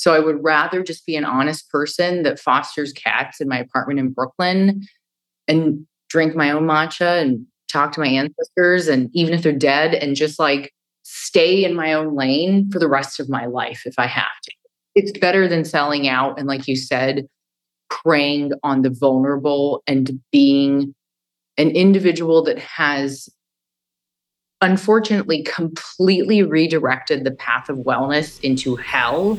So I would rather just be an honest person that fosters cats in my apartment in Brooklyn and drink my own matcha and talk to my ancestors. And even if they're dead, and just like stay in my own lane for the rest of my life if I have to. It's better than selling out and, like you said, preying on the vulnerable and being an individual that has unfortunately completely redirected the path of wellness into hell.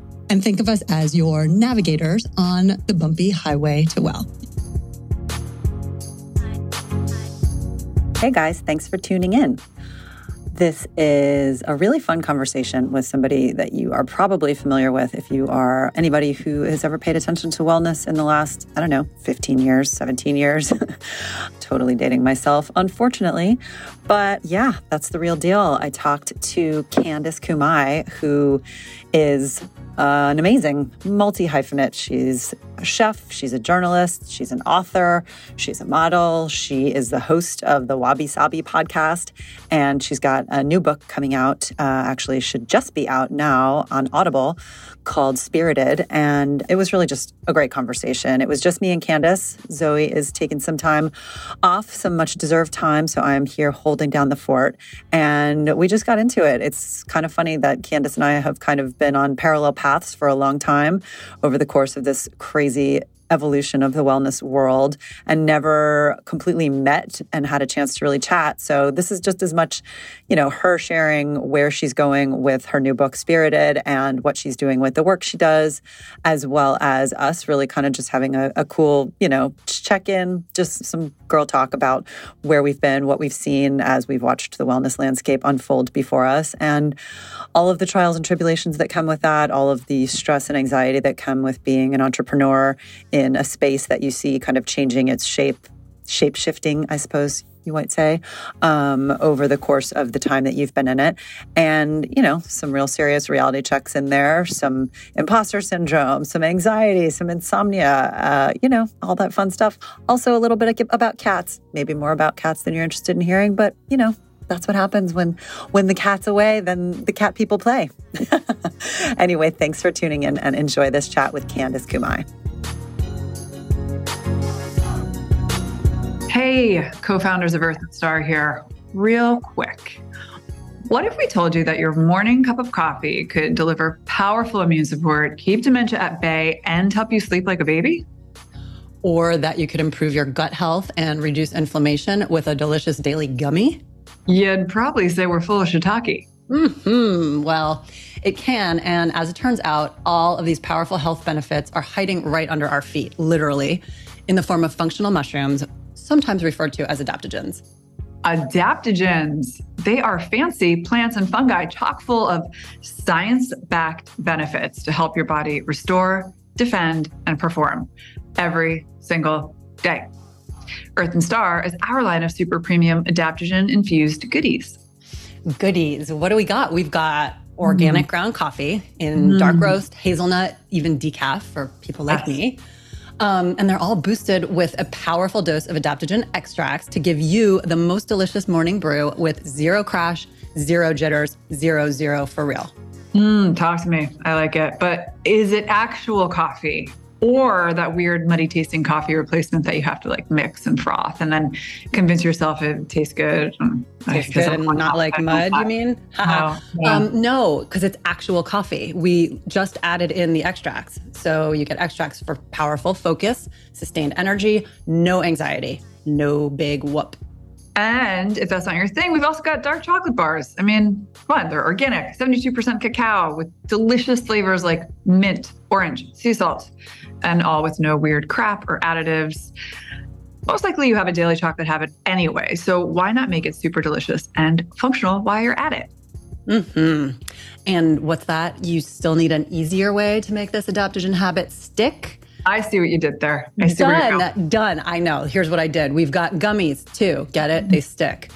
and think of us as your navigators on the bumpy highway to well. Hey guys, thanks for tuning in. This is a really fun conversation with somebody that you are probably familiar with if you are anybody who has ever paid attention to wellness in the last, I don't know, 15 years, 17 years. totally dating myself, unfortunately. But yeah, that's the real deal. I talked to Candice Kumai, who is an amazing multi hyphenate. She's a chef, she's a journalist, she's an author, she's a model, she is the host of the Wabi Sabi podcast, and she's got a new book coming out. Uh, actually, should just be out now on Audible called Spirited. And it was really just a great conversation. It was just me and Candice. Zoe is taking some time off, some much deserved time. So I'm here holding down the fort. And we just got into it. It's kind of funny that Candice and I have kind of been on parallel paths for a long time over the course of this crazy evolution of the wellness world and never completely met and had a chance to really chat. So this is just as much, you know, her sharing where she's going with her new book Spirited and what she's doing with the work she does, as well as us really kind of just having a, a cool, you know, check in, just some girl talk about where we've been, what we've seen as we've watched the wellness landscape unfold before us, and all of the trials and tribulations that come with that, all of the stress and anxiety that come with being an entrepreneur in a space that you see kind of changing its shape, shape shifting, I suppose you might say, um, over the course of the time that you've been in it. And, you know, some real serious reality checks in there, some imposter syndrome, some anxiety, some insomnia, uh, you know, all that fun stuff. Also, a little bit about cats, maybe more about cats than you're interested in hearing, but, you know, that's what happens when when the cat's away then the cat people play anyway thanks for tuning in and enjoy this chat with candice kumai Hey, co founders of Earth and Star here. Real quick. What if we told you that your morning cup of coffee could deliver powerful immune support, keep dementia at bay, and help you sleep like a baby? Or that you could improve your gut health and reduce inflammation with a delicious daily gummy? You'd probably say we're full of shiitake. Hmm. Well, it can. And as it turns out, all of these powerful health benefits are hiding right under our feet, literally, in the form of functional mushrooms sometimes referred to as adaptogens. Adaptogens. They are fancy plants and fungi chock full of science backed benefits to help your body restore, defend, and perform every single day. Earth and Star is our line of super premium adaptogen infused goodies. Goodies. What do we got? We've got organic mm. ground coffee in mm. dark roast, hazelnut, even decaf for people like yes. me. Um, and they're all boosted with a powerful dose of adaptogen extracts to give you the most delicious morning brew with zero crash, zero jitters, zero zero for real. Mm, talk to me. I like it. But is it actual coffee? Or that weird muddy tasting coffee replacement that you have to like mix and froth and then convince yourself it tastes good. Tastes good and not like mud, you mean? no, um, no, because it's actual coffee. We just added in the extracts. So you get extracts for powerful focus, sustained energy, no anxiety, no big whoop. And if that's not your thing, we've also got dark chocolate bars. I mean, fun. They're organic, 72% cacao with delicious flavors like mint, orange, sea salt and all with no weird crap or additives. Most likely you have a daily chocolate habit anyway, so why not make it super delicious and functional while you're at it? Mm-hmm. And what's that? You still need an easier way to make this adaptogen habit stick? I see what you did there. I see Done. Done. I know. Here's what I did. We've got gummies too. Get it? They stick.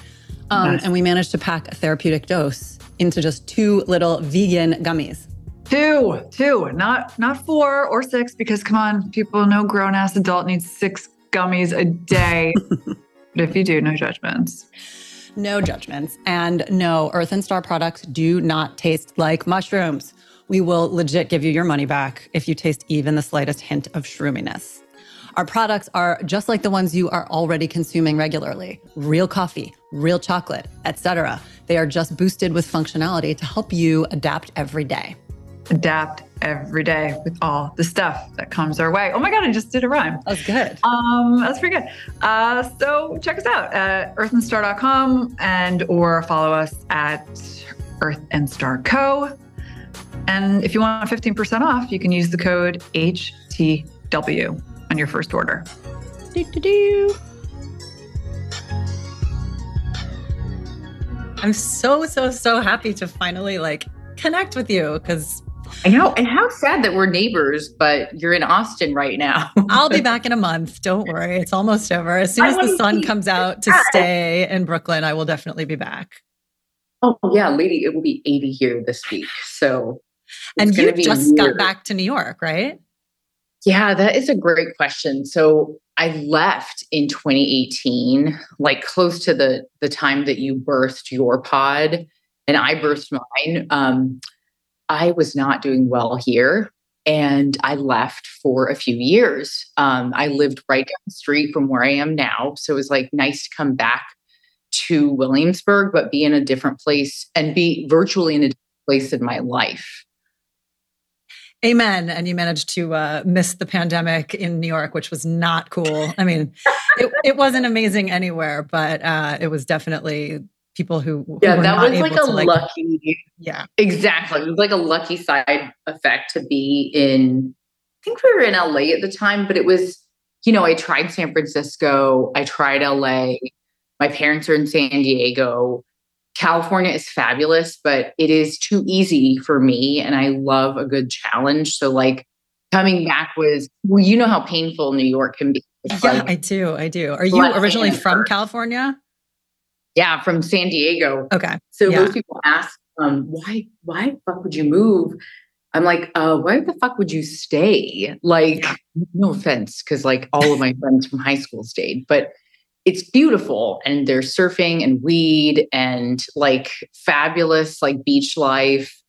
Um, Nice. And we managed to pack a therapeutic dose into just two little vegan gummies. Two, two, not not four or six, because come on, people, no grown ass adult needs six gummies a day. but if you do, no judgments. No judgments. And no, Earth and Star products do not taste like mushrooms. We will legit give you your money back if you taste even the slightest hint of shroominess. Our products are just like the ones you are already consuming regularly real coffee, real chocolate, etc. They are just boosted with functionality to help you adapt every day. Adapt every day with all the stuff that comes our way. Oh my god, I just did a rhyme. That was good. Um, that's pretty good. Uh, so check us out at earthandstar.com and or follow us at Earth and Star Co. And if you want 15% off, you can use the code HTW on your first order. Do-do-do. I'm so, so, so happy to finally like connect with you because I know. And how sad that we're neighbors, but you're in Austin right now. I'll be back in a month. Don't worry. It's almost over. As soon as the sun comes out to stay in Brooklyn, I will definitely be back. Oh, yeah, lady, it will be 80 here this week. So, And you just got back to New York, right? Yeah, that is a great question. So I left in 2018, like close to the the time that you birthed your pod and I birthed mine. Um, I was not doing well here. And I left for a few years. Um, I lived right down the street from where I am now. So it was like nice to come back to Williamsburg, but be in a different place and be virtually in a different place in my life. Amen. And you managed to uh, miss the pandemic in New York, which was not cool. I mean, it, it wasn't amazing anywhere, but uh, it was definitely people who, who Yeah, that was like a to, lucky yeah. Exactly. It was like a lucky side effect to be in. I think we were in LA at the time, but it was, you know, I tried San Francisco, I tried LA. My parents are in San Diego. California is fabulous, but it is too easy for me. And I love a good challenge. So, like, coming back was, well, you know how painful New York can be. It's Yeah, like- I do. I do. Are you originally from. California? yeah, from San Diego. Okay. So Yeah. most people ask, um, why why the fuck would you move? I'm like, uh, why the fuck would you stay? Like, no offense, because like all of my friends from high school stayed, but it's beautiful and there's surfing and weed and like fabulous like beach life.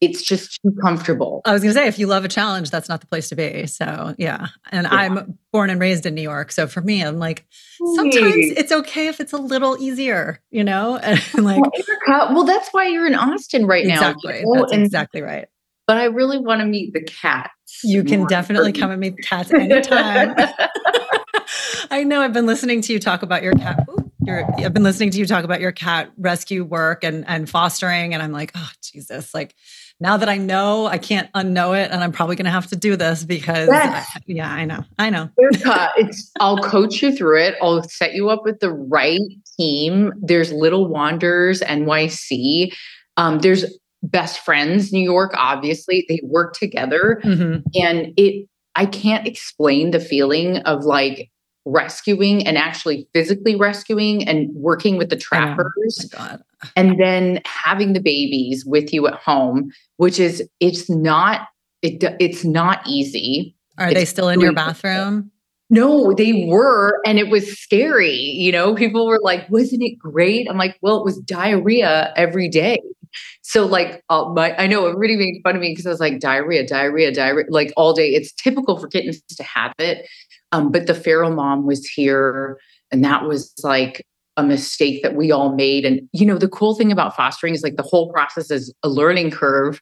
It's just too comfortable. I was going to say, if you love a challenge, that's not the place to be. So, yeah. And Yeah. I'm born and raised in New York. So for me, I'm like, sometimes it's okay if it's a little easier, you know? And like, well, that's why you're in Austin right now. exactly. you know? That's And- exactly right. But I really want to meet the cats. You can definitely come and meet cats anytime. I know I've been listening to you talk about your cat. Ooh, I've been listening to you talk about your cat rescue work and, and fostering. And I'm like, oh, Jesus. Like now that I know, I can't unknow it. And I'm probably going to have to do this because, Yes. I- yeah, I know. I know. It's I'll coach you through it. I'll set you up with the right team. There's Little Wanderers NYC. Um, there's Best Friends New York. Obviously, they work together, Mhm. and it. I can't explain the feeling of like rescuing and actually physically rescuing and working with the trappers Oh and then having the babies with you at home which is it's not it it's not easy Are It's they still in your bathroom? no, they were, and it was scary. You know, people were like, "Wasn't it great?" I'm like, "Well, it was diarrhea every day." So, like, uh, my I know everybody made fun of me because I was like, "Diarrhea, diarrhea, diarrhea," like all day. It's typical for kittens to have it. Um, but the feral mom was here, and that was like a mistake that we all made. And you know, the cool thing about fostering is like the whole process is a learning curve.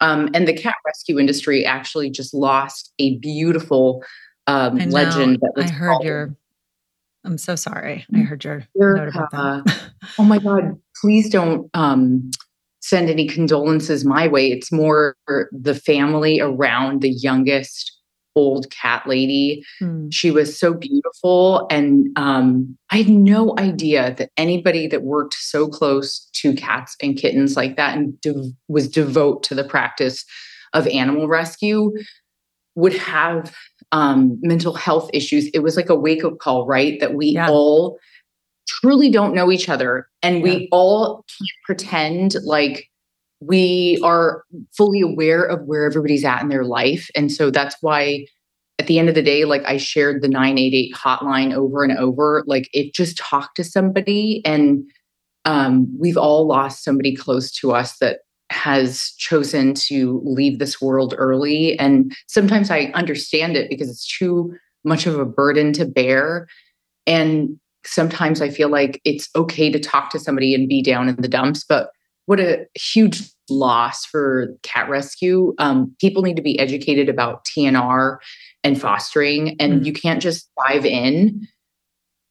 Um, and the cat rescue industry actually just lost a beautiful um, I know. legend that was I heard called your, I'm so sorry. I heard your Erica. note about that. oh my god please don't um, send any condolences my way it's more the family around the youngest old cat lady. Hmm. She was so beautiful. And um, I had no idea that anybody that worked so close to cats and kittens like that and de- was devote to the practice of animal rescue would have um, mental health issues. It was like a wake up call, right? That we Yeah. all truly don't know each other and Yeah. we all can't pretend like we are fully aware of where everybody's at in their life. And so that's why at the end of the day, like I shared the 988 hotline over and over, like it just talked to somebody. And um, we've all lost somebody close to us that has chosen to leave this world early. And sometimes I understand it because it's too much of a burden to bear. And sometimes I feel like it's okay to talk to somebody and be down in the dumps, but what a huge loss for cat rescue. Um, people need to be educated about TNR and fostering, and Mhm. you can't just dive in.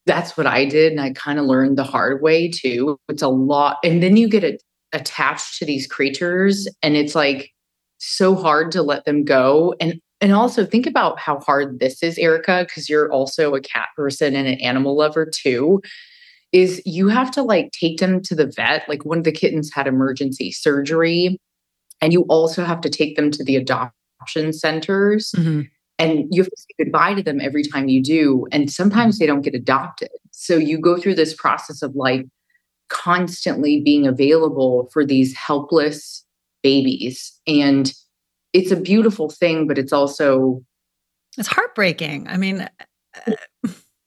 That's what I did, and I kind of learned the hard way too. It's a lot, and then you get a, attached to these creatures, and it's like so hard to let them go. And and also think about how hard this is, Erica, because you're also a cat person and an animal lover too is you have to like take them to the vet. Like one of the kittens had emergency surgery, and you also have to take them to the adoption centers. Mhm. And you have to say goodbye to them every time you do. And sometimes they don't get adopted. So you go through this process of like constantly being available for these helpless babies. And it's a beautiful thing, but it's also It's heartbreaking. I mean,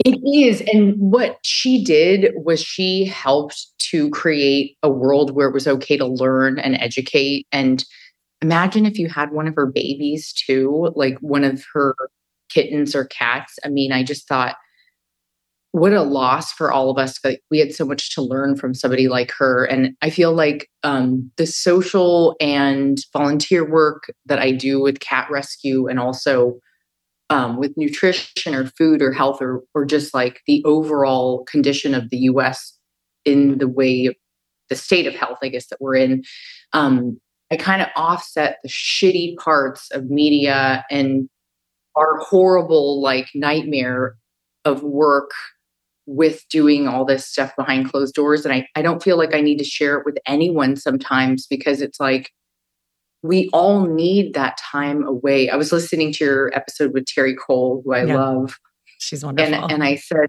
It is. And what she did was she helped to create a world where it was okay to learn and educate. And imagine if you had one of her babies too, like one of her kittens or cats. I mean, I just thought, what a loss for all of us. Like we had so much to learn from somebody like her. And I feel like um, the social and volunteer work that I do with cat rescue and also um, with nutrition or food or health or or just like the overall condition of the U.S. in the way the state of health, I guess that we're in. Um, I kind of offset the shitty parts of media and our horrible like nightmare of work with doing all this stuff behind closed doors. And I, I don't feel like I need to share it with anyone sometimes because it's like we all need that time away. I was listening to your episode with Terri Cole, who I Yeah. love, she's wonderful. and and I said,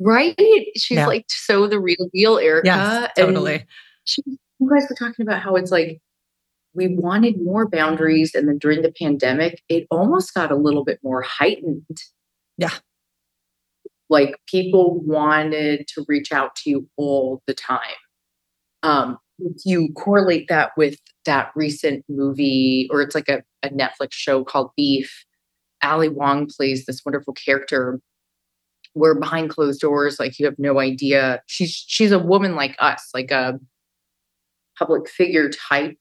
right? She's Yeah. like so the real deal, Erica. yes, And totally. she, you guys were talking about how it's like we wanted more boundaries, and then during the pandemic, it almost got a little bit more heightened. Yeah. Like people wanted to reach out to you all the time. Um, you correlate that with that recent movie, or it's like a, a Netflix show called Beef. Ali Wong plays this wonderful character where behind closed doors, like you have no idea. She's she's a woman like us, like a public figure type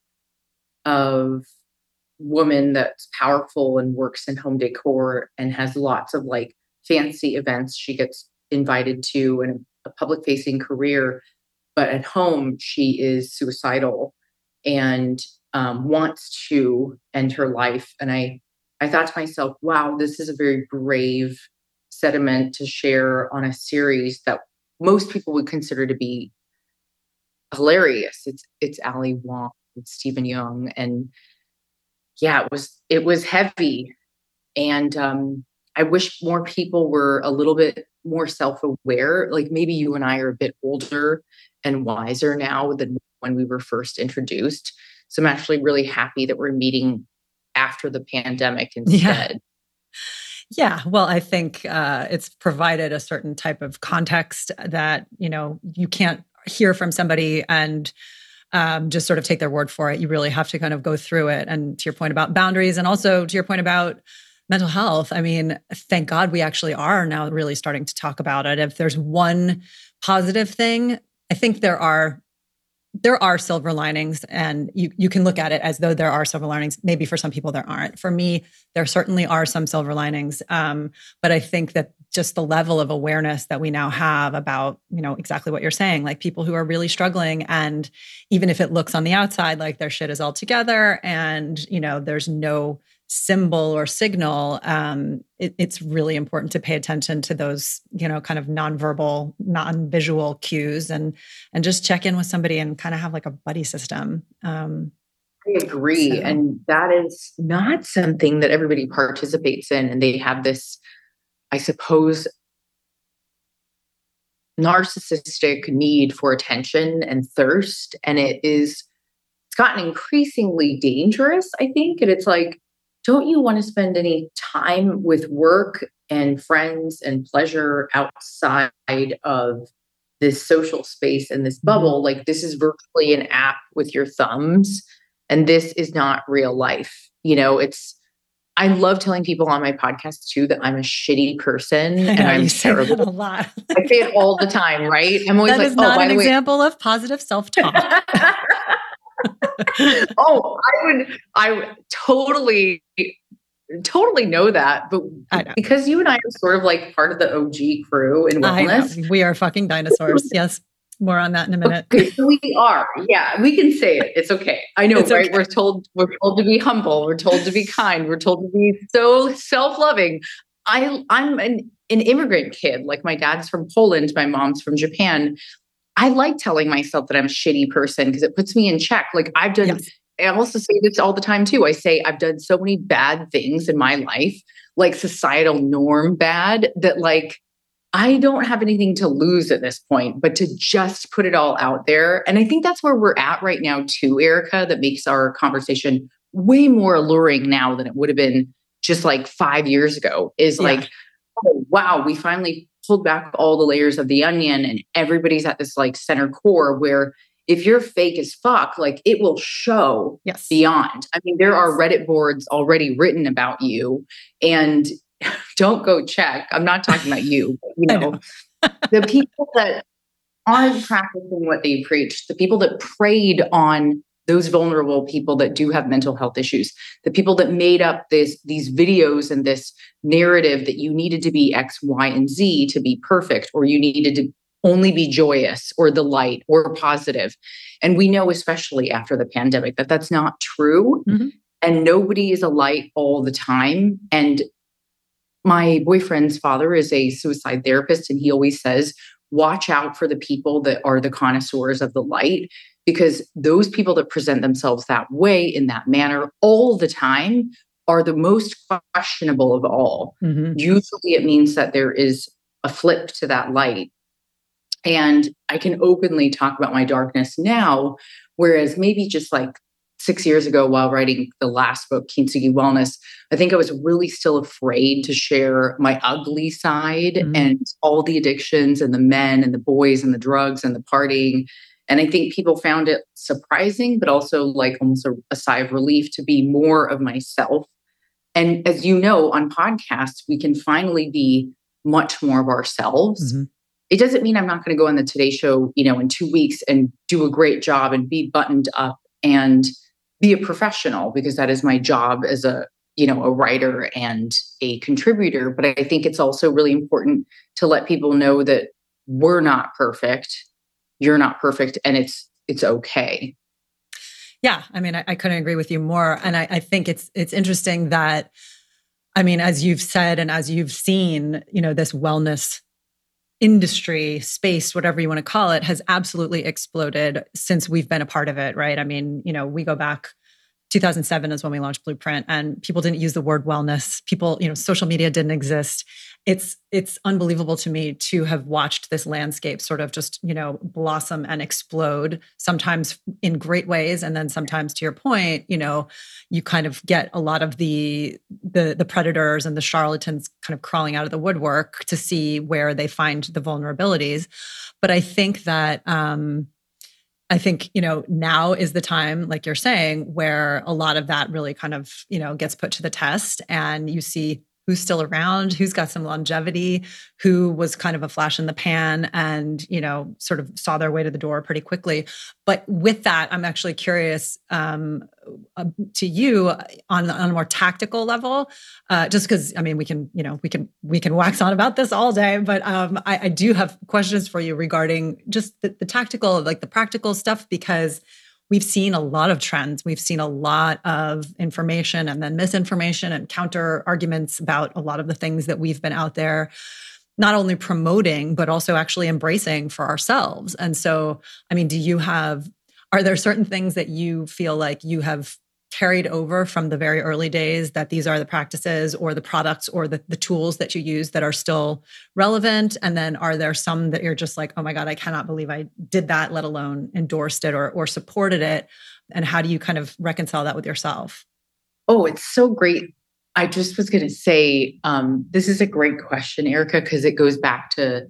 of woman that's powerful and works in home decor and has lots of like fancy events she gets invited to and a public facing career but at home she is suicidal and um, wants to end her life. And i i thought to myself wow this is a very brave sediment to share on a series that most people would consider to be hilarious. It's it's ali wong it's steven yeun. And yeah it was it was heavy. And um i wish more people were a little bit more self-aware like maybe you and i are a bit older and wiser now than when we were first introduced so i'm actually really happy that we're meeting after the pandemic instead Yeah, Yeah, well, I think uh, it's provided a certain type of context that you know you can't hear from somebody and um, just sort of take their word for it. You really have to kind of go through it. And to your point about boundaries, and also to your point about mental health, I mean, thank God we actually are now really starting to talk about it. If there's one positive thing, I think there are there are silver linings and you you can look at it as though there are silver linings maybe for some people there aren't for me there certainly are some silver linings um, but i think that just the level of awareness that we now have about you know exactly what you're saying like people who are really struggling and even if it looks on the outside like their shit is all together and you know there's no symbol or signal, um, it, it's really important to pay attention to those, you know, kind of nonverbal, non-visual cues, and and just check in with somebody and kind of have like a buddy system. Um, I agree, so. and that is not something that everybody participates in, and they have this, I suppose, narcissistic need for attention and thirst, and it is it's gotten increasingly dangerous, I think. And it's like, don't you want to spend any time with work and friends and pleasure outside of this social space and this mm-hmm. bubble? Like, this is virtually an app with your thumbs, and this is not real life. You know, it's, I love telling people on my podcast too that I'm a shitty person and I'm terrible. a lot. I say it all the time, right? I'm always that like, is oh, not an example of positive self-talk. oh, I would, I would totally, totally know that. But know. because you and I are sort of like part of the OG crew in wellness, we are fucking dinosaurs. yes. More on that in a minute. Okay, so we are. Yeah, we can say it. It's okay. I know, it's right? Okay. We're told we're told to be humble. We're told to be kind. We're told to be so self-loving. I I'm an, an immigrant kid. Like my dad's from Poland, my mom's from Japan. I like telling myself that I'm a shitty person because it puts me in check. Like I've done, yes. I also say this all the time too. I say I've done so many bad things in my life, like societal norm bad, that like I don't have anything to lose at this point, but to just put it all out there. And I think that's where we're at right now, too, Erica, that makes our conversation way more alluring now than it would have been just like five years ago. Is yeah. like, oh, wow, we finally pulled back all the layers of the onion and everybody's at this like center core where if you're fake as fuck, like it will show yes. beyond. I mean, there are Reddit boards already written about you and don't go check. I'm not talking about you, but, you know, know. the people that aren't practicing what they preach, the people that preyed on those vulnerable people that do have mental health issues, the people that made up this these videos and this narrative that you needed to be X, Y, and Z to be perfect, or you needed to only be joyous or the light or positive. And we know, especially after the pandemic, that that's not true. Mm-hmm. And nobody is a light all the time. And my boyfriend's father is a suicide therapist, and he always says, watch out for the people that are the connoisseurs of the light because those people that present themselves that way in that manner all the time are the most questionable of all. Mm-hmm. Usually it means that there is a flip to that light. And I can openly talk about my darkness now, whereas maybe just like six years ago while writing the last book, Kintsugi Wellness, I think I was really still afraid to share my ugly side mm-hmm. and all the addictions and the men and the boys and the drugs and the partying and I think people found it surprising, but also like almost a, a sigh of relief to be more of myself. And as you know, on podcasts, we can finally be much more of ourselves. Mm-hmm. It doesn't mean I'm not going to go on the Today Show, you know, in two weeks and do a great job and be buttoned up and be a professional because that is my job as a you know a writer and a contributor but i think it's also really important to let people know that we're not perfect you're not perfect and it's it's okay. Yeah i mean i, I couldn't agree with you more. And I, I think it's it's interesting that i mean as you've said and as you've seen you know this wellness industry space whatever you want to call it has absolutely exploded since we've been a part of it right? I mean you know we go back 2007 is when we launched blueprint and people didn't use the word wellness. People you know social media didn't exist it's it's unbelievable to me to have watched this landscape sort of just you know blossom and explode sometimes in great ways. And then sometimes to your point you know you kind of get a lot of the the the predators and the charlatans kind of crawling out of the woodwork to see where they find the vulnerabilities. But i think that um I think, you know, now is the time, like you're saying, where a lot of that really kind of, you know, gets put to the test. And you see who's still around, who's got some longevity, who was kind of a flash in the pan and, you know, sort of saw their way to the door pretty quickly. But with that, I'm actually curious um, uh, to you on, on a more tactical level, uh, just because, I mean, we can, you know, we can, we can wax on about this all day, but um, I, I, do have questions for you regarding just the, the tactical, like the practical stuff, because we've seen a lot of trends. We've seen a lot of information and then misinformation and counter arguments about a lot of the things that we've been out there not only promoting but also actually embracing for ourselves. And so, I mean, do you have are there certain things that you feel like you have carried over from the very early days that these are the practices or the products or the, the tools that you use that are still relevant? And then are there some that you're just like oh my god i cannot believe i did that let alone endorsed it or, or supported it. And how do you kind of reconcile that with yourself? Oh it's so great. I just was going to say um, this is a great question erica because it goes back to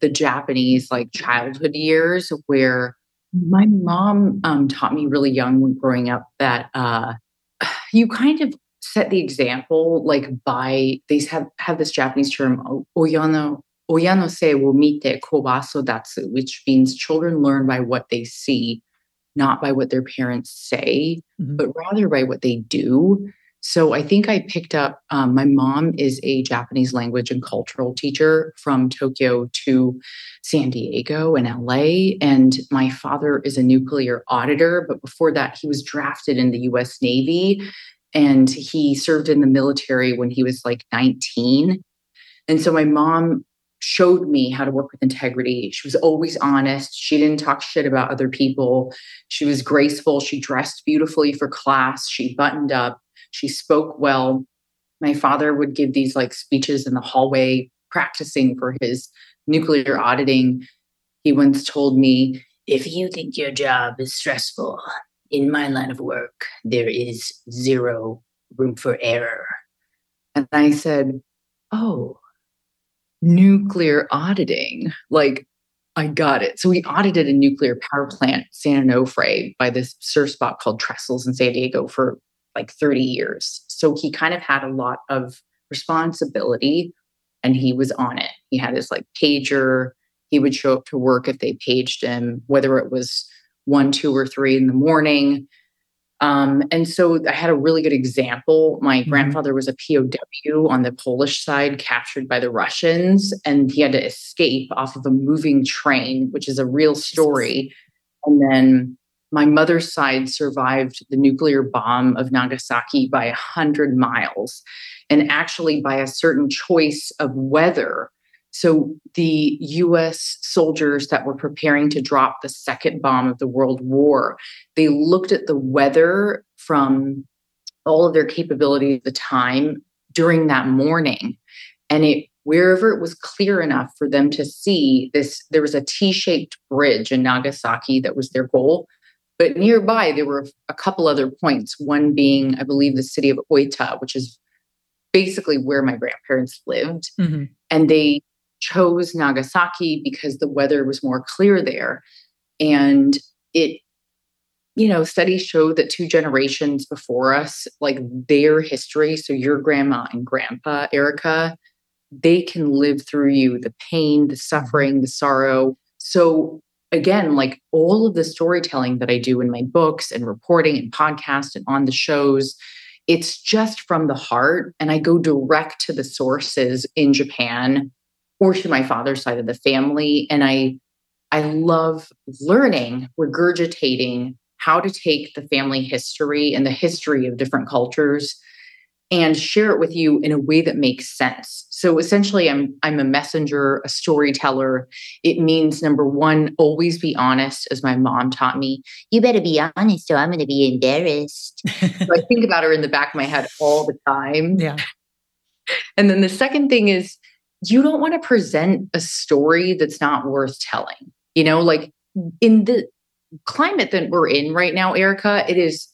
the japanese like childhood years where my mom um, taught me really young when growing up that uh, you kind of set the example like by they have have this Japanese term oyano oyano se wo mite kobaso datsu, which means children learn by what they see, not by what their parents say, mm-hmm. but rather by what they do. So I think I picked up, um, my mom is a Japanese language and cultural teacher from Tokyo to San Diego and LA. And my father is a nuclear auditor. But before that, he was drafted in the US Navy and he served in the military when he was like 19. And so my mom showed me how to work with integrity. She was always honest. She didn't talk shit about other people. She was graceful. She dressed beautifully for class. She buttoned up. She spoke well. My father would give these like speeches in the hallway practicing for his nuclear auditing. He once told me, if you think your job is stressful, in my line of work, there is zero room for error. And I said, Oh, nuclear auditing. Like, I got it. So we audited a nuclear power plant, San Onofre, by this surf spot called Trestles in San Diego for like 30 years. So he kind of had a lot of responsibility and he was on it. He had his like pager. He would show up to work if they paged him, whether it was one, two, or three in the morning. Um, and so I had a really good example. My mm-hmm. grandfather was a POW on the Polish side, captured by the Russians, and he had to escape off of a moving train, which is a real story. And then my mother's side survived the nuclear bomb of Nagasaki by 100 miles and actually by a certain choice of weather. So, the US soldiers that were preparing to drop the second bomb of the World War, they looked at the weather from all of their capability at the time during that morning. And it wherever it was clear enough for them to see this, there was a T shaped bridge in Nagasaki that was their goal. But nearby, there were a couple other points, one being, I believe, the city of Oita, which is basically where my grandparents lived. Mm-hmm. And they chose Nagasaki because the weather was more clear there. And it, you know, studies show that two generations before us, like their history, so your grandma and grandpa, Erica, they can live through you the pain, the suffering, the sorrow. So again, like all of the storytelling that I do in my books and reporting and podcast and on the shows, it's just from the heart. And I go direct to the sources in Japan or to my father's side of the family. And I I love learning, regurgitating how to take the family history and the history of different cultures and share it with you in a way that makes sense. So essentially I'm I'm a messenger, a storyteller. It means number 1 always be honest as my mom taught me. You better be honest or I'm going to be embarrassed. so I think about her in the back of my head all the time. Yeah. And then the second thing is you don't want to present a story that's not worth telling. You know, like in the climate that we're in right now, Erica, it is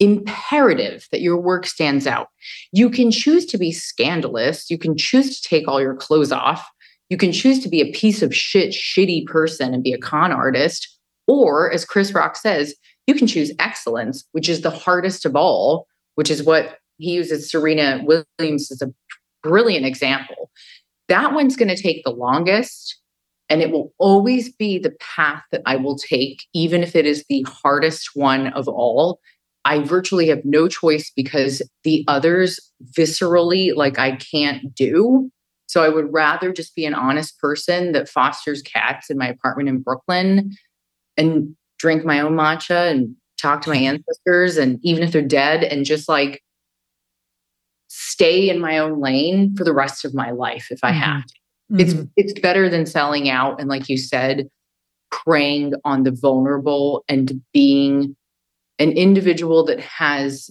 imperative that your work stands out. You can choose to be scandalous. You can choose to take all your clothes off. You can choose to be a piece of shit, shitty person and be a con artist. Or, as Chris Rock says, you can choose excellence, which is the hardest of all, which is what he uses Serena Williams as a brilliant example. That one's going to take the longest. And it will always be the path that I will take, even if it is the hardest one of all, I virtually have no choice because the others viscerally, like I can't do. So I would rather just be an honest person that fosters cats in my apartment in Brooklyn and drink my own matcha and talk to my ancestors, and even if they're dead, and just like stay in my own lane for the rest of my life if I Mm-hmm. have to. It's it's better than selling out and like you said, preying on the vulnerable and being an individual that has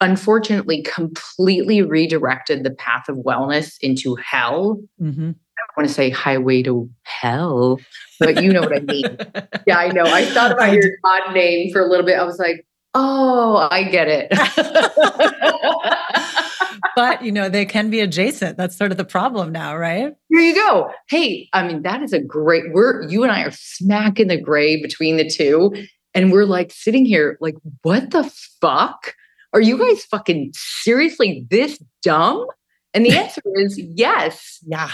unfortunately completely redirected the path of wellness into hell. Mhm. I want to say highway to hell, but you know what I mean. Yeah, I know. I thought about your odd name for a little bit. I was like, oh, I get it. but you know, they can be adjacent. That's sort of the problem now, right? Here you go. Hey, I mean, that is a great we're you and I are smack in the gray between the two. And we're like sitting here, like, what the fuck? Are you guys fucking seriously this dumb? And the answer is yes. Yeah.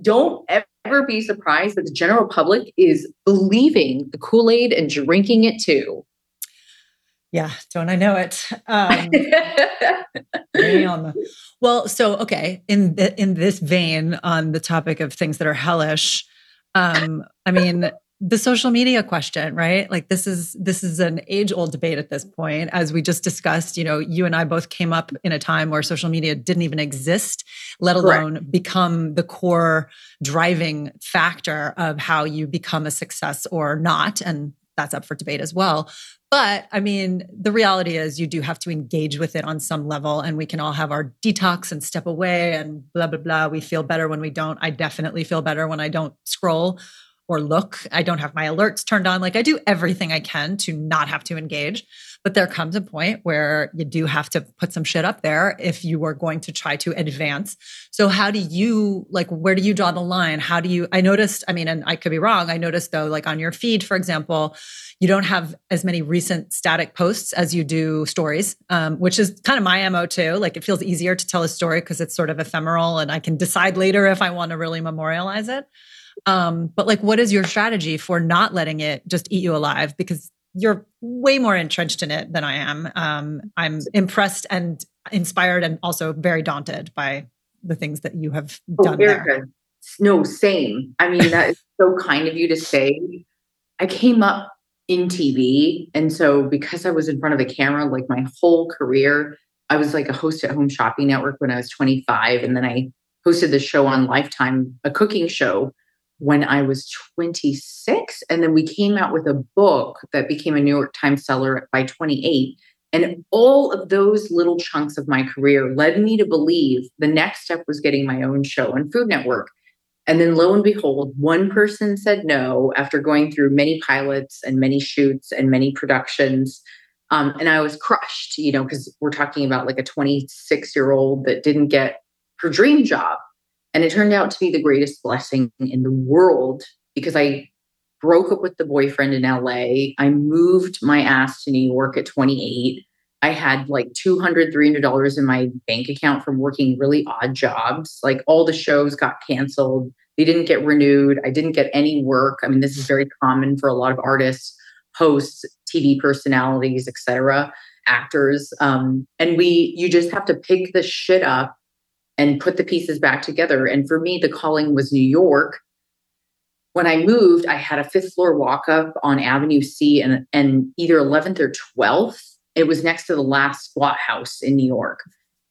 Don't ever be surprised that the general public is believing the Kool-Aid and drinking it too. Yeah. Don't I know it? Um, Damn. Well, so okay, in the, in this vein, on the topic of things that are hellish, um, I mean, the social media question, right? Like this is this is an age old debate at this point. As we just discussed, you know, you and I both came up in a time where social media didn't even exist, let Correct. alone become the core driving factor of how you become a success or not, and that's up for debate as well. But I mean, the reality is you do have to engage with it on some level, and we can all have our detox and step away and blah, blah, blah. We feel better when we don't. I definitely feel better when I don't scroll or look. I don't have my alerts turned on. Like I do everything I can to not have to engage. But there comes a point where you do have to put some shit up there if you are going to try to advance. So how do you like where do you draw the line? How do you I noticed, I mean, and I could be wrong. I noticed though, like on your feed, for example, you don't have as many recent static posts as you do stories, um, which is kind of my MO too. Like it feels easier to tell a story because it's sort of ephemeral and I can decide later if I want to really memorialize it. Um, but like, what is your strategy for not letting it just eat you alive? Because you're way more entrenched in it than I am. Um, I'm impressed and inspired and also very daunted by the things that you have Oh, done there. No, same. I mean, that is so kind of you to say. I came up in TV. And so because I was in front of a camera like my whole career, I was like a host at Home Shopping Network when I was 25. And then I hosted the show on Lifetime, a cooking show when I was 26. And then we came out with a book that became a New York Times seller by 28. And all of those little chunks of my career led me to believe the next step was getting my own show on Food Network. And then lo and behold, one person said no after going through many pilots and many shoots and many productions. Um, and I was crushed, you know, because we're talking about like a 26 year old that didn't get her dream job. And it turned out to be the greatest blessing in the world because I broke up with the boyfriend in LA. I moved my ass to New York at 28. I had like $200, $300 in my bank account from working really odd jobs. Like all the shows got canceled. They didn't get renewed. I didn't get any work. I mean, this is very common for a lot of artists, hosts, TV personalities, etc., actors. Um, and we, you just have to pick the shit up and put the pieces back together. And for me, the calling was New York. When I moved, I had a fifth floor walk up on Avenue C and, and either 11th or 12th. It was next to the last squat house in New York.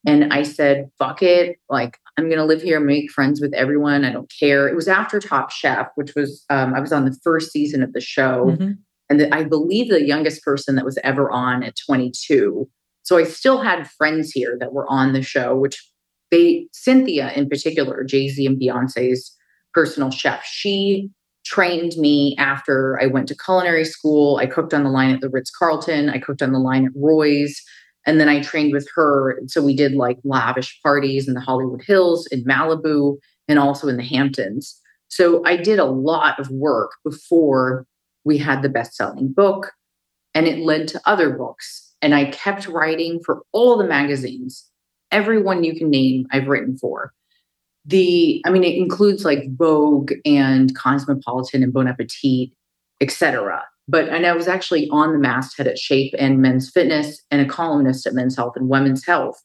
And I said, fuck it. Like, I'm going to live here, make friends with everyone. I don't care. It was after Top Chef, which was, um, I was on the first season of the show. Mhm. And the, I believe the youngest person that was ever on at 22. So I still had friends here that were on the show, which they, Cynthia in particular, Jay Z and Beyonce's personal chef, she trained me after I went to culinary school. I cooked on the line at the Ritz Carlton, I cooked on the line at Roy's. And then I trained with her. So we did like lavish parties in the Hollywood Hills, in Malibu, and also in the Hamptons. So I did a lot of work before we had the best selling book, and it led to other books. And I kept writing for all the magazines, everyone you can name, I've written for. The, I mean, it includes like Vogue and Cosmopolitan and Bon Appetit, etc. But and I was actually on the masthead at Shape and Men's Fitness and a columnist at Men's Health and Women's Health.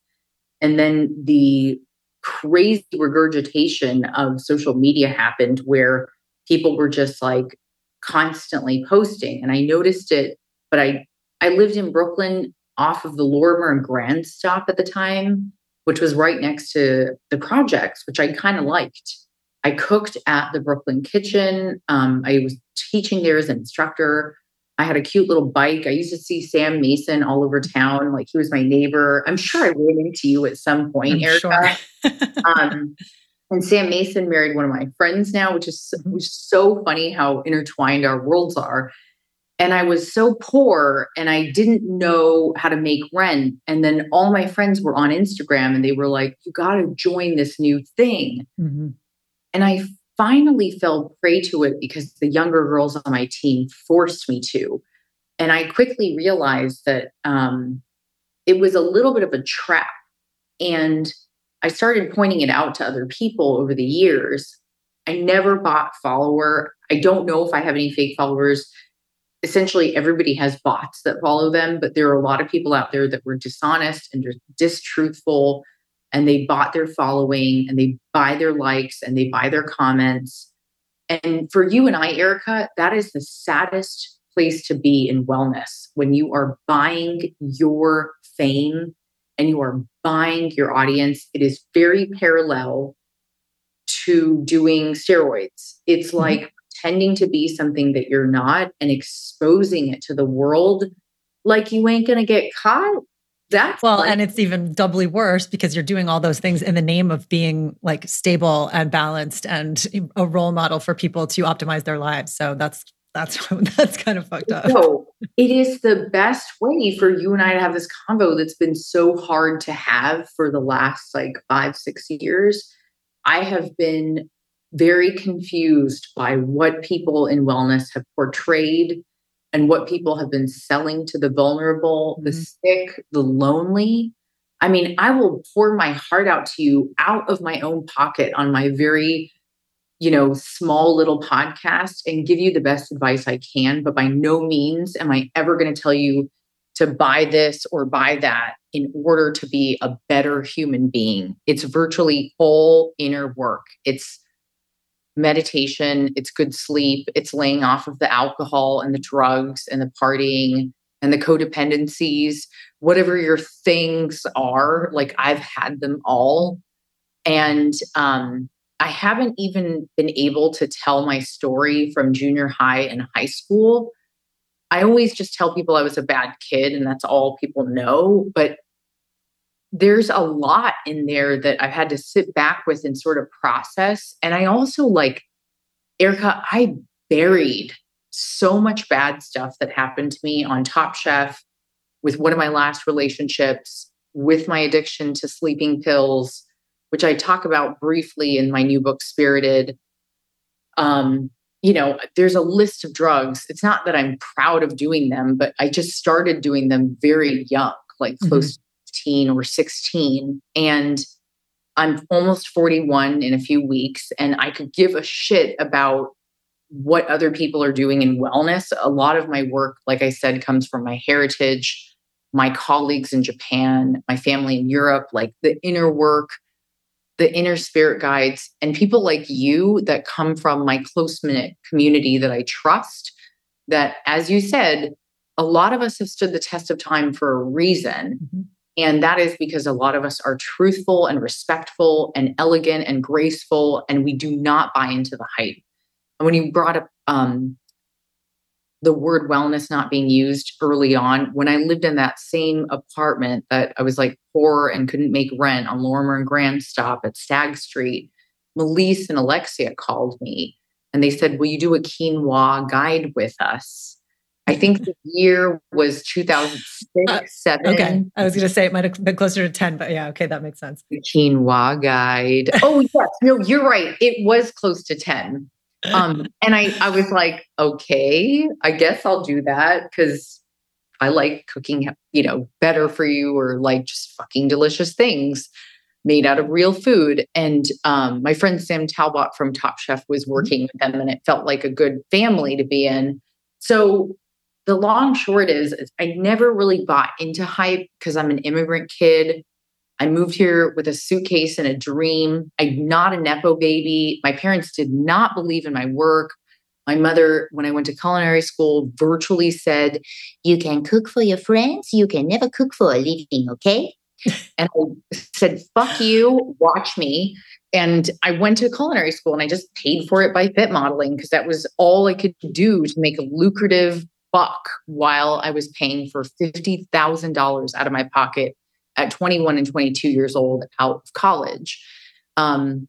And then the crazy regurgitation of social media happened where people were just like constantly posting. And I noticed it but I I lived in Brooklyn off of the Lorimer and Grand stop at the time, which was right next to the projects, which I kind of liked. I cooked at the Brooklyn Kitchen. Um, I was teaching there as an instructor. I had a cute little bike. I used to see Sam Mason all over town. Like he was my neighbor. I'm sure I ran into you at some point, I'm Erica. Sure. um, and Sam Mason married one of my friends now, which is, which is so funny how intertwined our worlds are. And I was so poor and I didn't know how to make rent. And then all my friends were on Instagram and they were like, you got to join this new thing. Mm-hmm. And I finally fell prey to it because the younger girls on my team forced me to. And I quickly realized that um, it was a little bit of a trap. And I started pointing it out to other people over the years. I never bought follower. I don't know if I have any fake followers. Essentially, everybody has bots that follow them, but there are a lot of people out there that were dishonest and distruthful and they bought their following and they buy their likes and they buy their comments. And for you and I, Erica, that is the saddest place to be in wellness when you are buying your fame and you are buying your audience. It is very parallel to doing steroids. It's mm-hmm. like pretending to be something that you're not and exposing it to the world like you ain't going to get caught that's well, and it's even doubly worse because you're doing all those things in the name of being like stable and balanced and a role model for people to optimize their lives. So that's that's that's kind of fucked up. So it is the best way for you and I to have this convo that's been so hard to have for the last like five, six years. I have been very confused by what people in wellness have portrayed and what people have been selling to the vulnerable, mm-hmm. the sick, the lonely. I mean, I will pour my heart out to you out of my own pocket on my very, you know, small little podcast and give you the best advice I can. But by no means am I ever going to tell you to buy this or buy that in order to be a better human being. It's virtually all inner work. It's meditation, it's good sleep, it's laying off of the alcohol and the drugs and the partying and the codependencies, whatever your things are. Like I've had them all. And um, I haven't even been able to tell my story from junior high and high school. I always just tell people I was a bad kid and that's all people know. But there's a lot in there that I've had to sit back with and sort of process. And I also like, Erica, I buried so much bad stuff that happened to me on Top Chef with one of my last relationships, with my addiction to sleeping pills, which I talk about briefly in my new book, Spirited. Um, you know, there's a list of drugs. It's not that I'm proud of doing them, but I just started doing them very young, like close mm-hmm. 15 or 16. And I'm almost 41 in a few weeks, and I could give a shit about what other people are doing in wellness. A lot of my work, like I said, comes from my heritage, my colleagues in Japan, my family in Europe, like the inner work, the inner spirit guides, and people like you that come from my close knit community that I trust. That, as you said, a lot of us have stood the test of time for a reason. Mm-hmm. And that is because a lot of us are truthful and respectful and elegant and graceful, and we do not buy into the hype. And when you brought up um, the word wellness not being used early on, when I lived in that same apartment that I was like poor and couldn't make rent on Lorimer and Grand Stop at Stagg Street, Melise and Alexia called me and they said, Will you do a quinoa guide with us? I think the year was 2006, uh, seven. Okay. I was going to say it might have been closer to 10, but yeah, okay, that makes sense. The quinoa guide. Oh, yes. No, you're right. It was close to 10. Um, and I, I was like, okay, I guess I'll do that because I like cooking, you know, better for you or like just fucking delicious things made out of real food. And um, my friend Sam Talbot from Top Chef was mm-hmm. working with them, and it felt like a good family to be in. So the long short is, is I never really bought into hype because I'm an immigrant kid. I moved here with a suitcase and a dream. I'm not a Nepo baby. My parents did not believe in my work. My mother, when I went to culinary school, virtually said, You can cook for your friends, you can never cook for a living, okay? and I said, Fuck you, watch me. And I went to culinary school and I just paid for it by fit modeling because that was all I could do to make a lucrative buck while I was paying for $50,000 out of my pocket at 21 and 22 years old out of college. Um,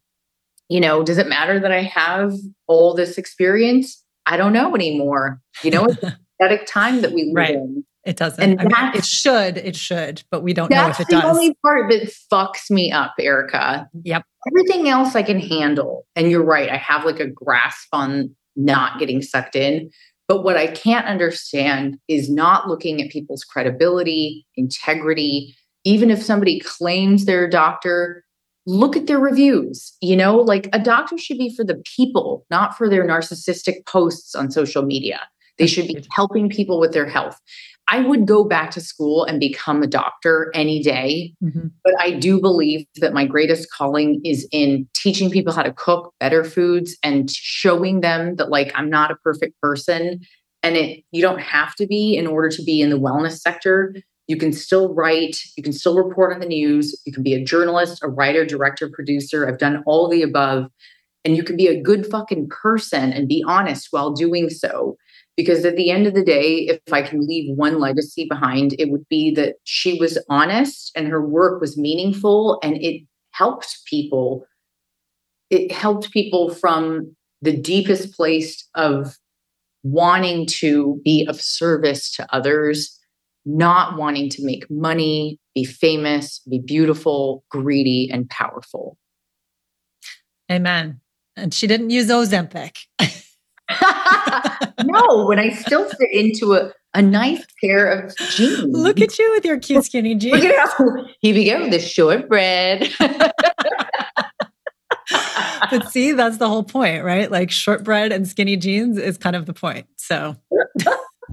you know, does it matter that I have all this experience? I don't know anymore. You know, it's a pathetic time that we live right. in. It doesn't. And mean, it should. It should, but we don't know if it does. That's the only part that fucks me up, Erica. Yep. Everything else I can handle. And you're right. I have like a grasp on not getting sucked in. But what I can't understand is not looking at people's credibility, integrity. Even if somebody claims they're a doctor, look at their reviews. You know, like a doctor should be for the people, not for their narcissistic posts on social media. They should be helping people with their health. I would go back to school and become a doctor any day. Mm-hmm. But I do believe that my greatest calling is in teaching people how to cook better foods and showing them that, like, I'm not a perfect person. And it, you don't have to be in order to be in the wellness sector. You can still write, you can still report on the news, you can be a journalist, a writer, director, producer. I've done all the above. And you can be a good fucking person and be honest while doing so. Because at the end of the day, if I can leave one legacy behind, it would be that she was honest and her work was meaningful and it helped people. It helped people from the deepest place of wanting to be of service to others not wanting to make money, be famous, be beautiful, greedy, and powerful. Amen. And she didn't use Ozempic. no, when I still fit into a, a nice pair of jeans. Look at you with your cute skinny jeans. Look at how, here we go, the shortbread. but see, that's the whole point, right? Like shortbread and skinny jeans is kind of the point. So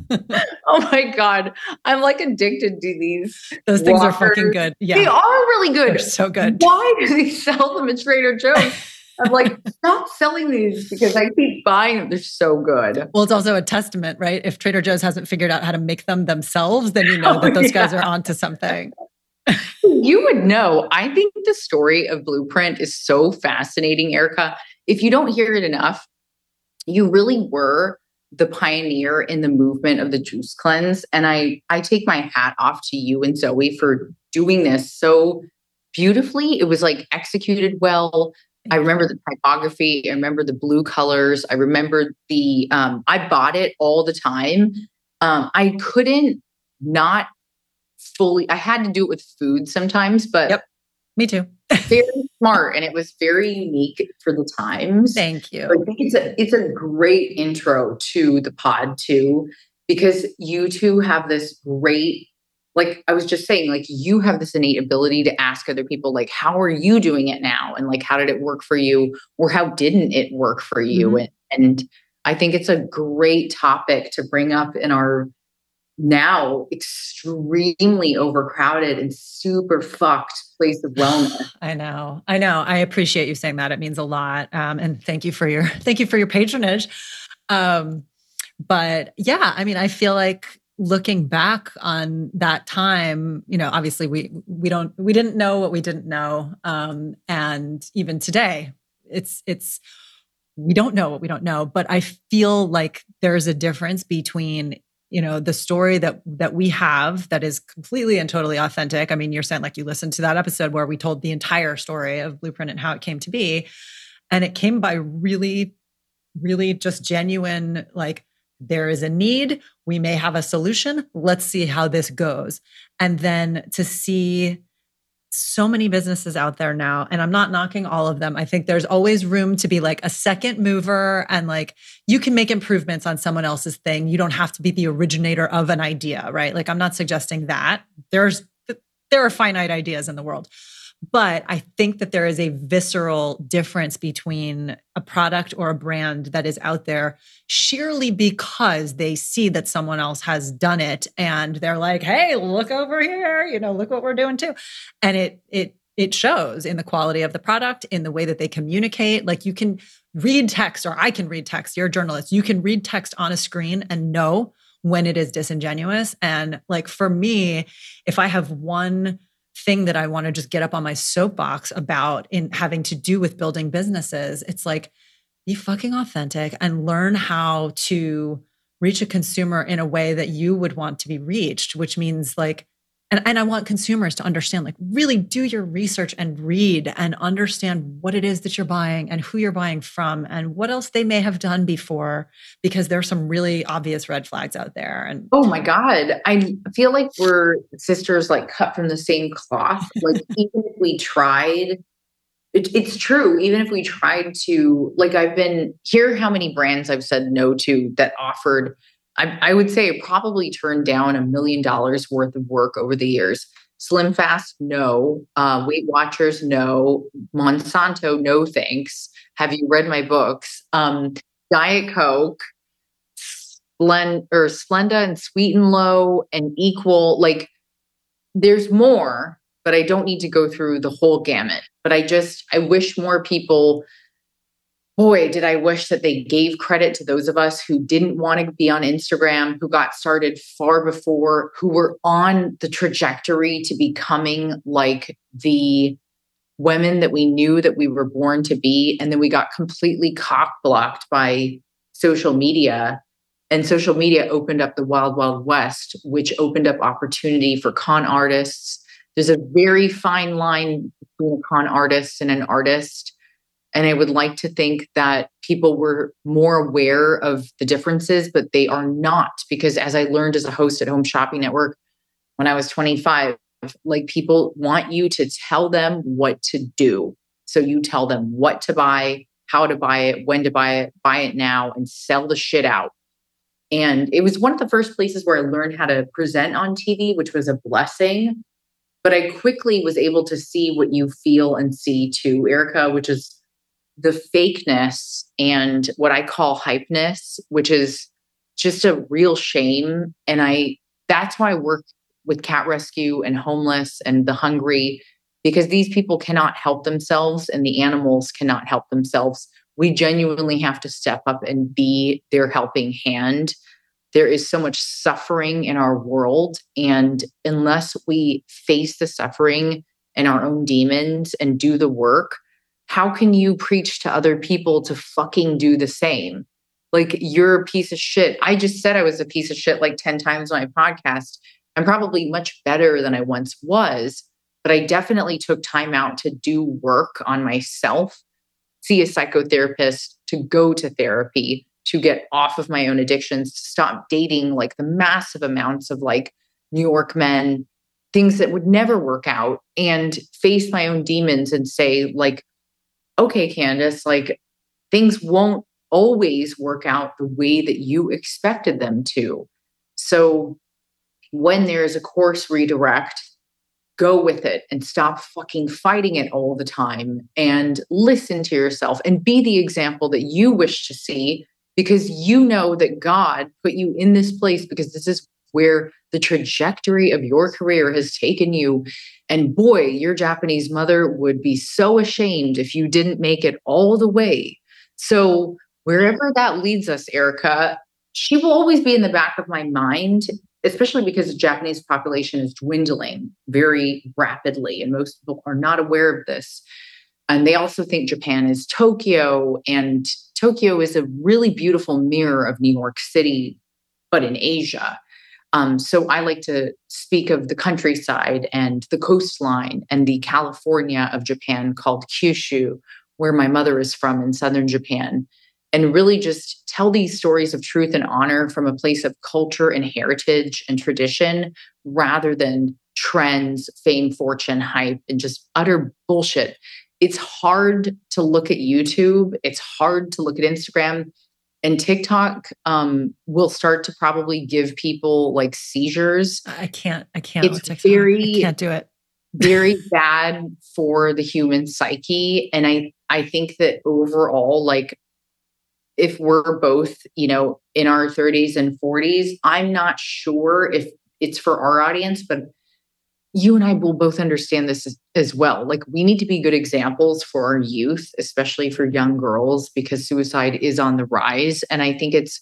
oh my god, I'm like addicted to these. Those things walkers. are fucking good. Yeah, they are really good. They're so good. Why do they sell them at Trader Joe's? I'm like, stop selling these because I keep buying them. They're so good. Well, it's also a testament, right? If Trader Joe's hasn't figured out how to make them themselves, then you know oh, that those yeah. guys are onto something. you would know. I think the story of Blueprint is so fascinating, Erica. If you don't hear it enough, you really were the pioneer in the movement of the juice cleanse and i i take my hat off to you and zoe for doing this so beautifully it was like executed well i remember the typography i remember the blue colors i remember the um, i bought it all the time um, i couldn't not fully i had to do it with food sometimes but yep me too very smart and it was very unique for the times. Thank you. I think it's a it's a great intro to the pod too, because you two have this great like I was just saying, like you have this innate ability to ask other people, like, how are you doing it now? And like, how did it work for you? Or how didn't it work for you? Mm-hmm. And, and I think it's a great topic to bring up in our now extremely overcrowded and super fucked place of wellness. I know. I know. I appreciate you saying that. It means a lot. Um, and thank you for your thank you for your patronage. Um, but yeah, I mean, I feel like looking back on that time, you know, obviously we we don't we didn't know what we didn't know. Um, and even today, it's it's we don't know what we don't know, but I feel like there's a difference between you know the story that that we have that is completely and totally authentic i mean you're saying like you listened to that episode where we told the entire story of blueprint and how it came to be and it came by really really just genuine like there is a need. We may have a solution. Let's see how this goes. And then to see so many businesses out there now and i'm not knocking all of them. I think there's always room to be like a second mover and like you can make improvements on someone else's thing. You don't have to be the originator of an idea right? Like i'm not suggesting that. There's there are finite ideas in the world but I think that there is a visceral difference between a product or a brand that is out there sheerly because they see that someone else has done it and they're like, hey, look over here, you know, look what we're doing too. And it, it, it shows in the quality of the product, in the way that they communicate. Like you can read text, or I can read text. You're a journalist. You can read text on a screen and know when it is disingenuous. And like for me, if I have one thing that I want to just get up on my soapbox about in having to do with building businesses, it's like be fucking authentic and learn how to reach a consumer in a way that you would want to be reached, which means like and, and I want consumers to understand, like, really do your research and read and understand what it is that you're buying and who you're buying from and what else they may have done before, because there's some really obvious red flags out there. And oh my God, I feel like we're sisters, like cut from the same cloth. Like, even if we tried, it, it's true. Even if we tried to, like, I've been here, how many brands I've said no to that offered I, I would say probably turned down a million dollars worth of work over the years. Slim Fast, no. Uh, Weight Watchers, no. Monsanto, no thanks. Have you read my books? Um, Diet Coke, or Splenda and Sweet and Low and Equal. Like, there's more, but I don't need to go through the whole gamut. But I just I wish more people boy, did I wish that they gave credit to those of us who didn't want to be on Instagram, who got started far before, who were on the trajectory to becoming like the women that we knew that we were born to be. And then we got completely cock blocked by social media. And social media opened up the wild, wild west, which opened up opportunity for con artists. There's a very fine line between a con artist and an artist and I would like to think that people were more aware of the differences, but they are not because as I learned as a host at Home Shopping Network when I was 25, like people want you to tell them what to do. So you tell them what to buy, how to buy it, when to buy it, buy it now, and sell the shit out. And it was one of the first places where I learned how to present on TV, which was a blessing. But I quickly was able to see what you feel and see too, Erica, which is the fakeness and what I call hypeness, which is just a real shame. And I, that's why I work with cat rescue and homeless and the hungry, because these people cannot help themselves and the animals cannot help themselves. We genuinely have to step up and be their helping hand. There is so much suffering in our world. And unless we face the suffering and our own demons and do the work, how can you preach to other people to fucking do the same? Like you're a piece of shit. I just said I was a piece of shit like 10 times on my podcast. I'm probably much better than I once was, but I definitely took time out to do work on myself, see a psychotherapist, to go to therapy, to get off of my own addictions, to stop dating like the massive amounts of like New York men, things that would never work out, and face my own demons and say, like, okay, Candice, like things won't always work out the way that you expected them to. So when there's a course redirect, go with it and stop fucking fighting it all the time and listen to yourself and be the example that you wish to see because you know that God put you in this place because this is where the trajectory of your career has taken you. And boy, your Japanese mother would be so ashamed if you didn't make it all the way. So, wherever that leads us, Erica, she will always be in the back of my mind, especially because the Japanese population is dwindling very rapidly. And most people are not aware of this. And they also think Japan is Tokyo, and Tokyo is a really beautiful mirror of New York City, but in Asia. Um, so I like to speak of the countryside and the coastline and the California of Japan called Kyushu, where my mother is from in southern Japan, and really just tell these stories of truth and honor from a place of culture and heritage and tradition rather than trends, fame, fortune, hype, and just utter bullshit. It's hard to look at YouTube, it's hard to look at Instagram and TikTok um, will start to probably give people like seizures. I can't. I can't. It's very. I can't do it. very bad for the human psyche, and I I think that overall, like if we're both you know in our 30s and 40s, I'm not sure if it's for our audience, but you and I will both understand this as, as, well. Like, we need to be good examples for our youth, especially for young girls, because suicide is on the rise. And I think it's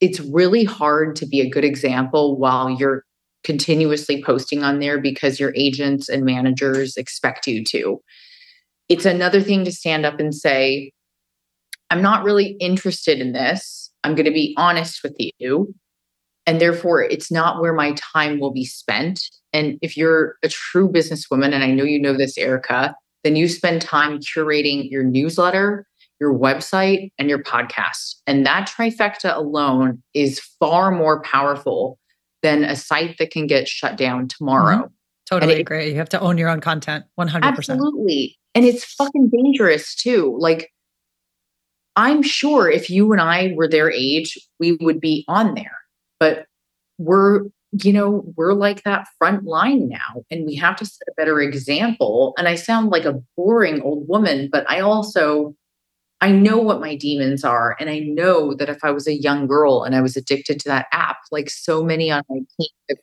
it's really hard to be a good example while you're continuously posting on there because your agents and managers expect you to. It's another thing to stand up and say, I'm not really interested in this. I'm going to be honest with you. And therefore, it's not where my time will be spent. And if you're a true businesswoman, and I know you know this, Erica, then you spend time curating your newsletter, your website, and your podcast. And that trifecta alone is far more powerful than a site that can get shut down tomorrow. Mm-hmm. Totally agree. You have to own your own content 100%. Absolutely. And it's fucking dangerous too. Like, I'm sure if you and I were their age, we would be on there. But we're you know, we're like that front line now, and we have to set a better example. And I sound like a boring old woman, but I also I know what my demons are. And I know that if I was a young girl and I was addicted to that app, like so many on my team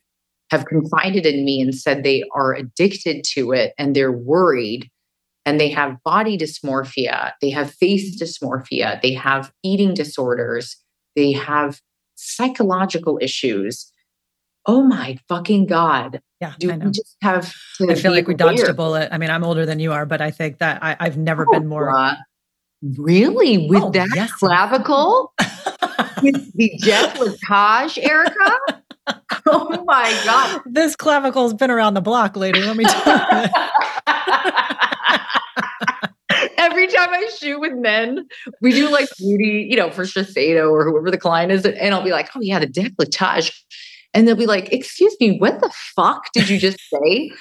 have confided in me and said they are addicted to it and they're worried and they have body dysmorphia, they have face dysmorphia, they have eating disorders, they have psychological issues oh my fucking God. Yeah. Do we just have I feel like we dodged a bullet. I mean, I'm older than you are, but I think that I, have never oh, been more. Uh, really? With oh, that yes. clavicle? With the décolletage, Erica? oh my God. This clavicle has been around the block, lady. Let me tell you. Every time I shoot with men, we do like beauty, you know, for Shiseido or whoever the client is. And I'll be like, oh, yeah, the décolletage and they'll be like, Excuse me, what the fuck did you just say?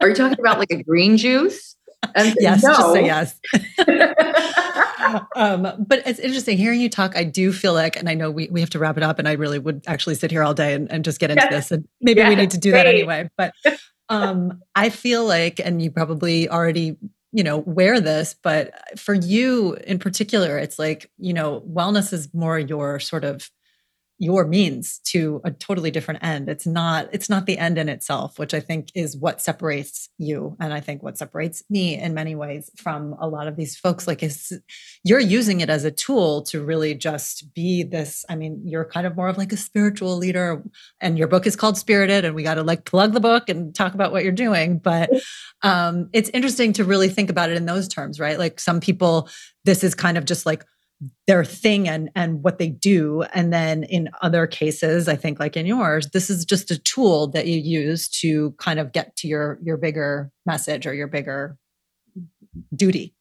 Are you talking about like a green juice? And yes, no. just say yes. um, but it's interesting hearing you talk. I do feel like, and I know we, we have to wrap it up, and I really would actually sit here all day and, and just get into yes. this. And maybe yes. we need to do that anyway. But um, I feel like, and you probably already you know wear this but for you in particular it's like you know wellness is more your sort of your means to a totally different end. It's not it's not the end in itself which i think is what separates you. And i think what separates me in many ways from a lot of these folks like is you're using it as a tool to really just be this i mean you're kind of more of like a spiritual leader. And your book is called spirited and we got to like plug the book and talk about what you're doing. But um it's interesting to really think about it in those terms right? Like some people this is kind of just like their thing and and what they do. And then in other cases i think like in yours this is just a tool that you use to kind of get to your your bigger message or your bigger duty.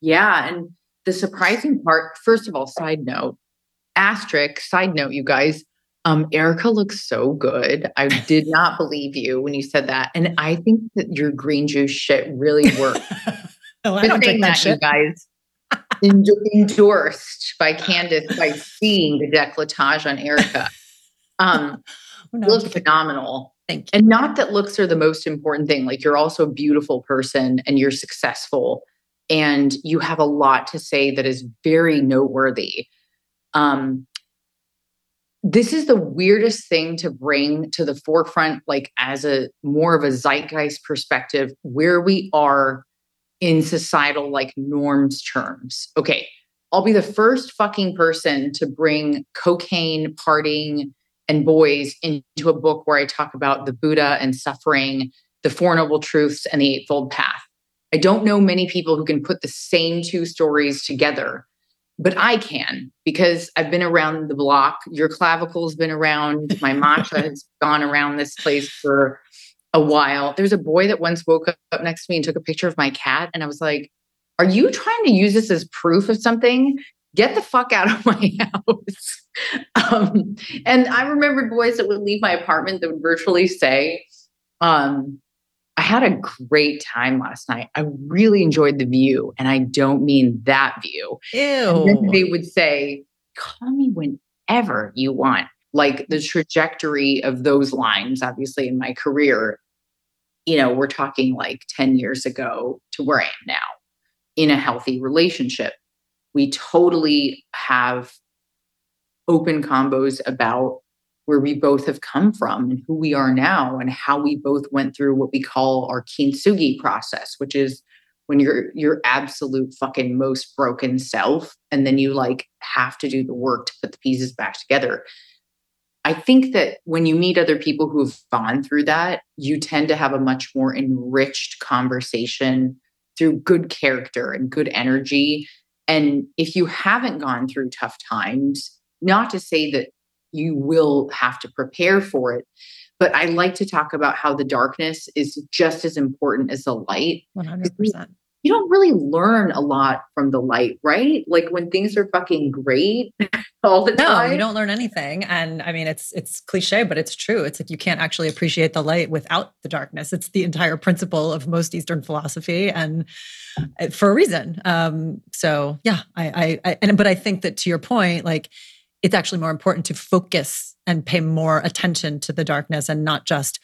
Yeah and the surprising part first of all side note asterisk side note you guys um erica looks so good. I did not believe you when you said that. And i think that your green juice shit really worked. Oh, I don't drink that, that shit. you guys endorsed by Candice by seeing the décolletage on Erica. Um, oh, no, phenomenal. Thank you. And not that looks are the most important thing. Like you're also a beautiful person and you're successful and you have a lot to say that is very noteworthy. Um, this is the weirdest thing to bring to the forefront, like as a more of a zeitgeist perspective, where we are in societal like norms terms. Okay, I'll be the first fucking person to bring cocaine, partying, and boys into a book where I talk about the Buddha and suffering, the Four Noble Truths, and the Eightfold Path. I don't know many people who can put the same two stories together, but I can because I've been around the block. Your clavicle's been around. My matcha has gone around this place for a while. There's a boy that once woke up next to me and took a picture of my cat. And I was like, Are you trying to use this as proof of something? Get the fuck out of my house. um, and I remember boys that would leave my apartment that would virtually say, um, I had a great time last night. I really enjoyed the view. And I don't mean that view. Ew. they would say, Call me whenever you want like the trajectory of those lines, obviously, in my career, you know, we're talking like 10 years ago to where I am now in a healthy relationship. We totally have open combos about where we both have come from and who we are now and how we both went through what we call our kintsugi process, which is when you're your absolute fucking most broken self and then you like have to do the work to put the pieces back together. I think that when you meet other people who've gone through that, you tend to have a much more enriched conversation through good character and good energy. And if you haven't gone through tough times, not to say that you will have to prepare for it. But I like to talk about how the darkness is just as important as the light. 100%. You don't really learn a lot from the light, right? Like when things are fucking great all the time. No, you don't learn anything. And I mean, it's it's cliche, but it's true. It's like you can't actually appreciate the light without the darkness. It's the entire principle of most Eastern philosophy, and uh, for a reason. Um, so yeah, I, I, I and but I think that to your point, like it's actually more important to focus and pay more attention to the darkness and not just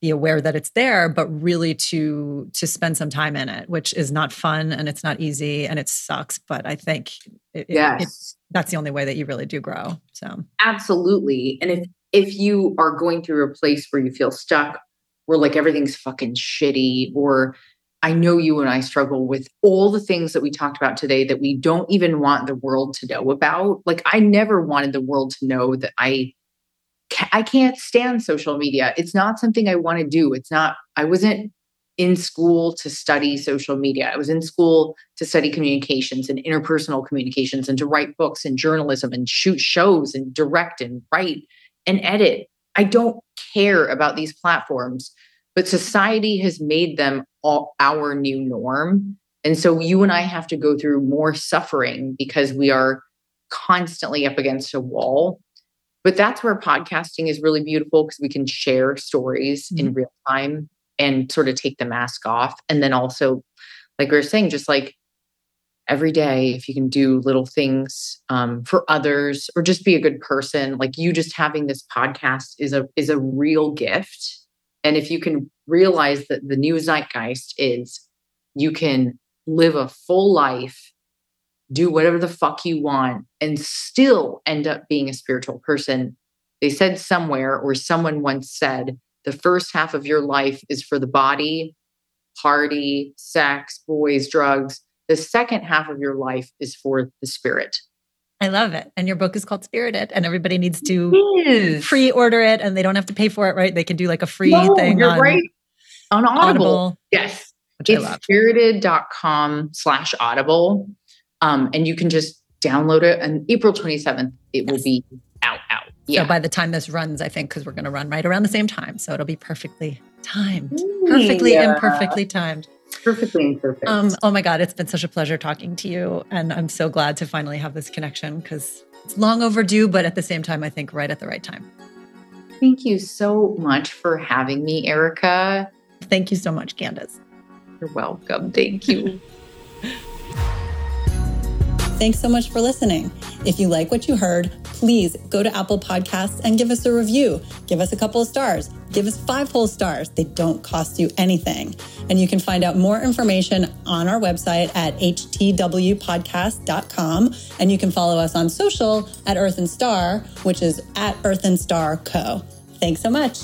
be aware that it's there but really to to spend some time in it which is not fun and it's not easy and it sucks but i think it, yes. It, it, that's the only way that you really do grow so absolutely and if if you are going through a place where you feel stuck where like everything's fucking shitty or I know you and I struggle with all the things that we talked about today that we don't even want the world to know about. Like I never wanted the world to know that I I can't stand social media. It's not something I want to do. It's not I wasn't in school to study social media. I was in school to study communications and interpersonal communications and to write books and journalism and shoot shows and direct and write and edit. I don't care about these platforms but society has made them all our new norm. And so you and I have to go through more suffering because we are constantly up against a wall. But that's where podcasting is really beautiful because we can share stories mm-hmm. in real time and sort of take the mask off. And then also, like we are saying, just like every day, if you can do little things um, for others or just be a good person, like you just having this podcast is a is a real gift and if you can realize that the new zeitgeist is you can live a full life, do whatever the fuck you want, and still end up being a spiritual person. They said somewhere, or someone once said, the first half of your life is for the body, party, sex, boys, drugs. The second half of your life is for the spirit. I love it. And your book is called Spirited, and everybody needs to pre order it and they don't have to pay for it, right? They can do like a free no, thing. You're on, right. On Audible. Audible yes. It's spirited.com slash audible. Um, and you can just download it. And April 27th, it yes. will be out, out. Yeah. So by the time this runs, I think, because we're going to run right around the same time. So it'll be perfectly timed, perfectly yeah. imperfectly timed perfectly imperfect. Um, oh my God, it's been such a pleasure talking to you. And I'm so glad to finally have this connection because it's long overdue, but at the same time, I think right at the right time. Thank you so much for having me, Erica. Thank you so much, Candice. You're welcome. Thank you. Thanks so much for listening. If you like what you heard, please go to Apple Podcasts and give us a review. Give us a couple of stars. Give us five whole stars. They don't cost you anything. And you can find out more information on our website at htwpodcast.com. And you can follow us on social at Earth and Star, which is at Earth and Star Co. Thanks so much.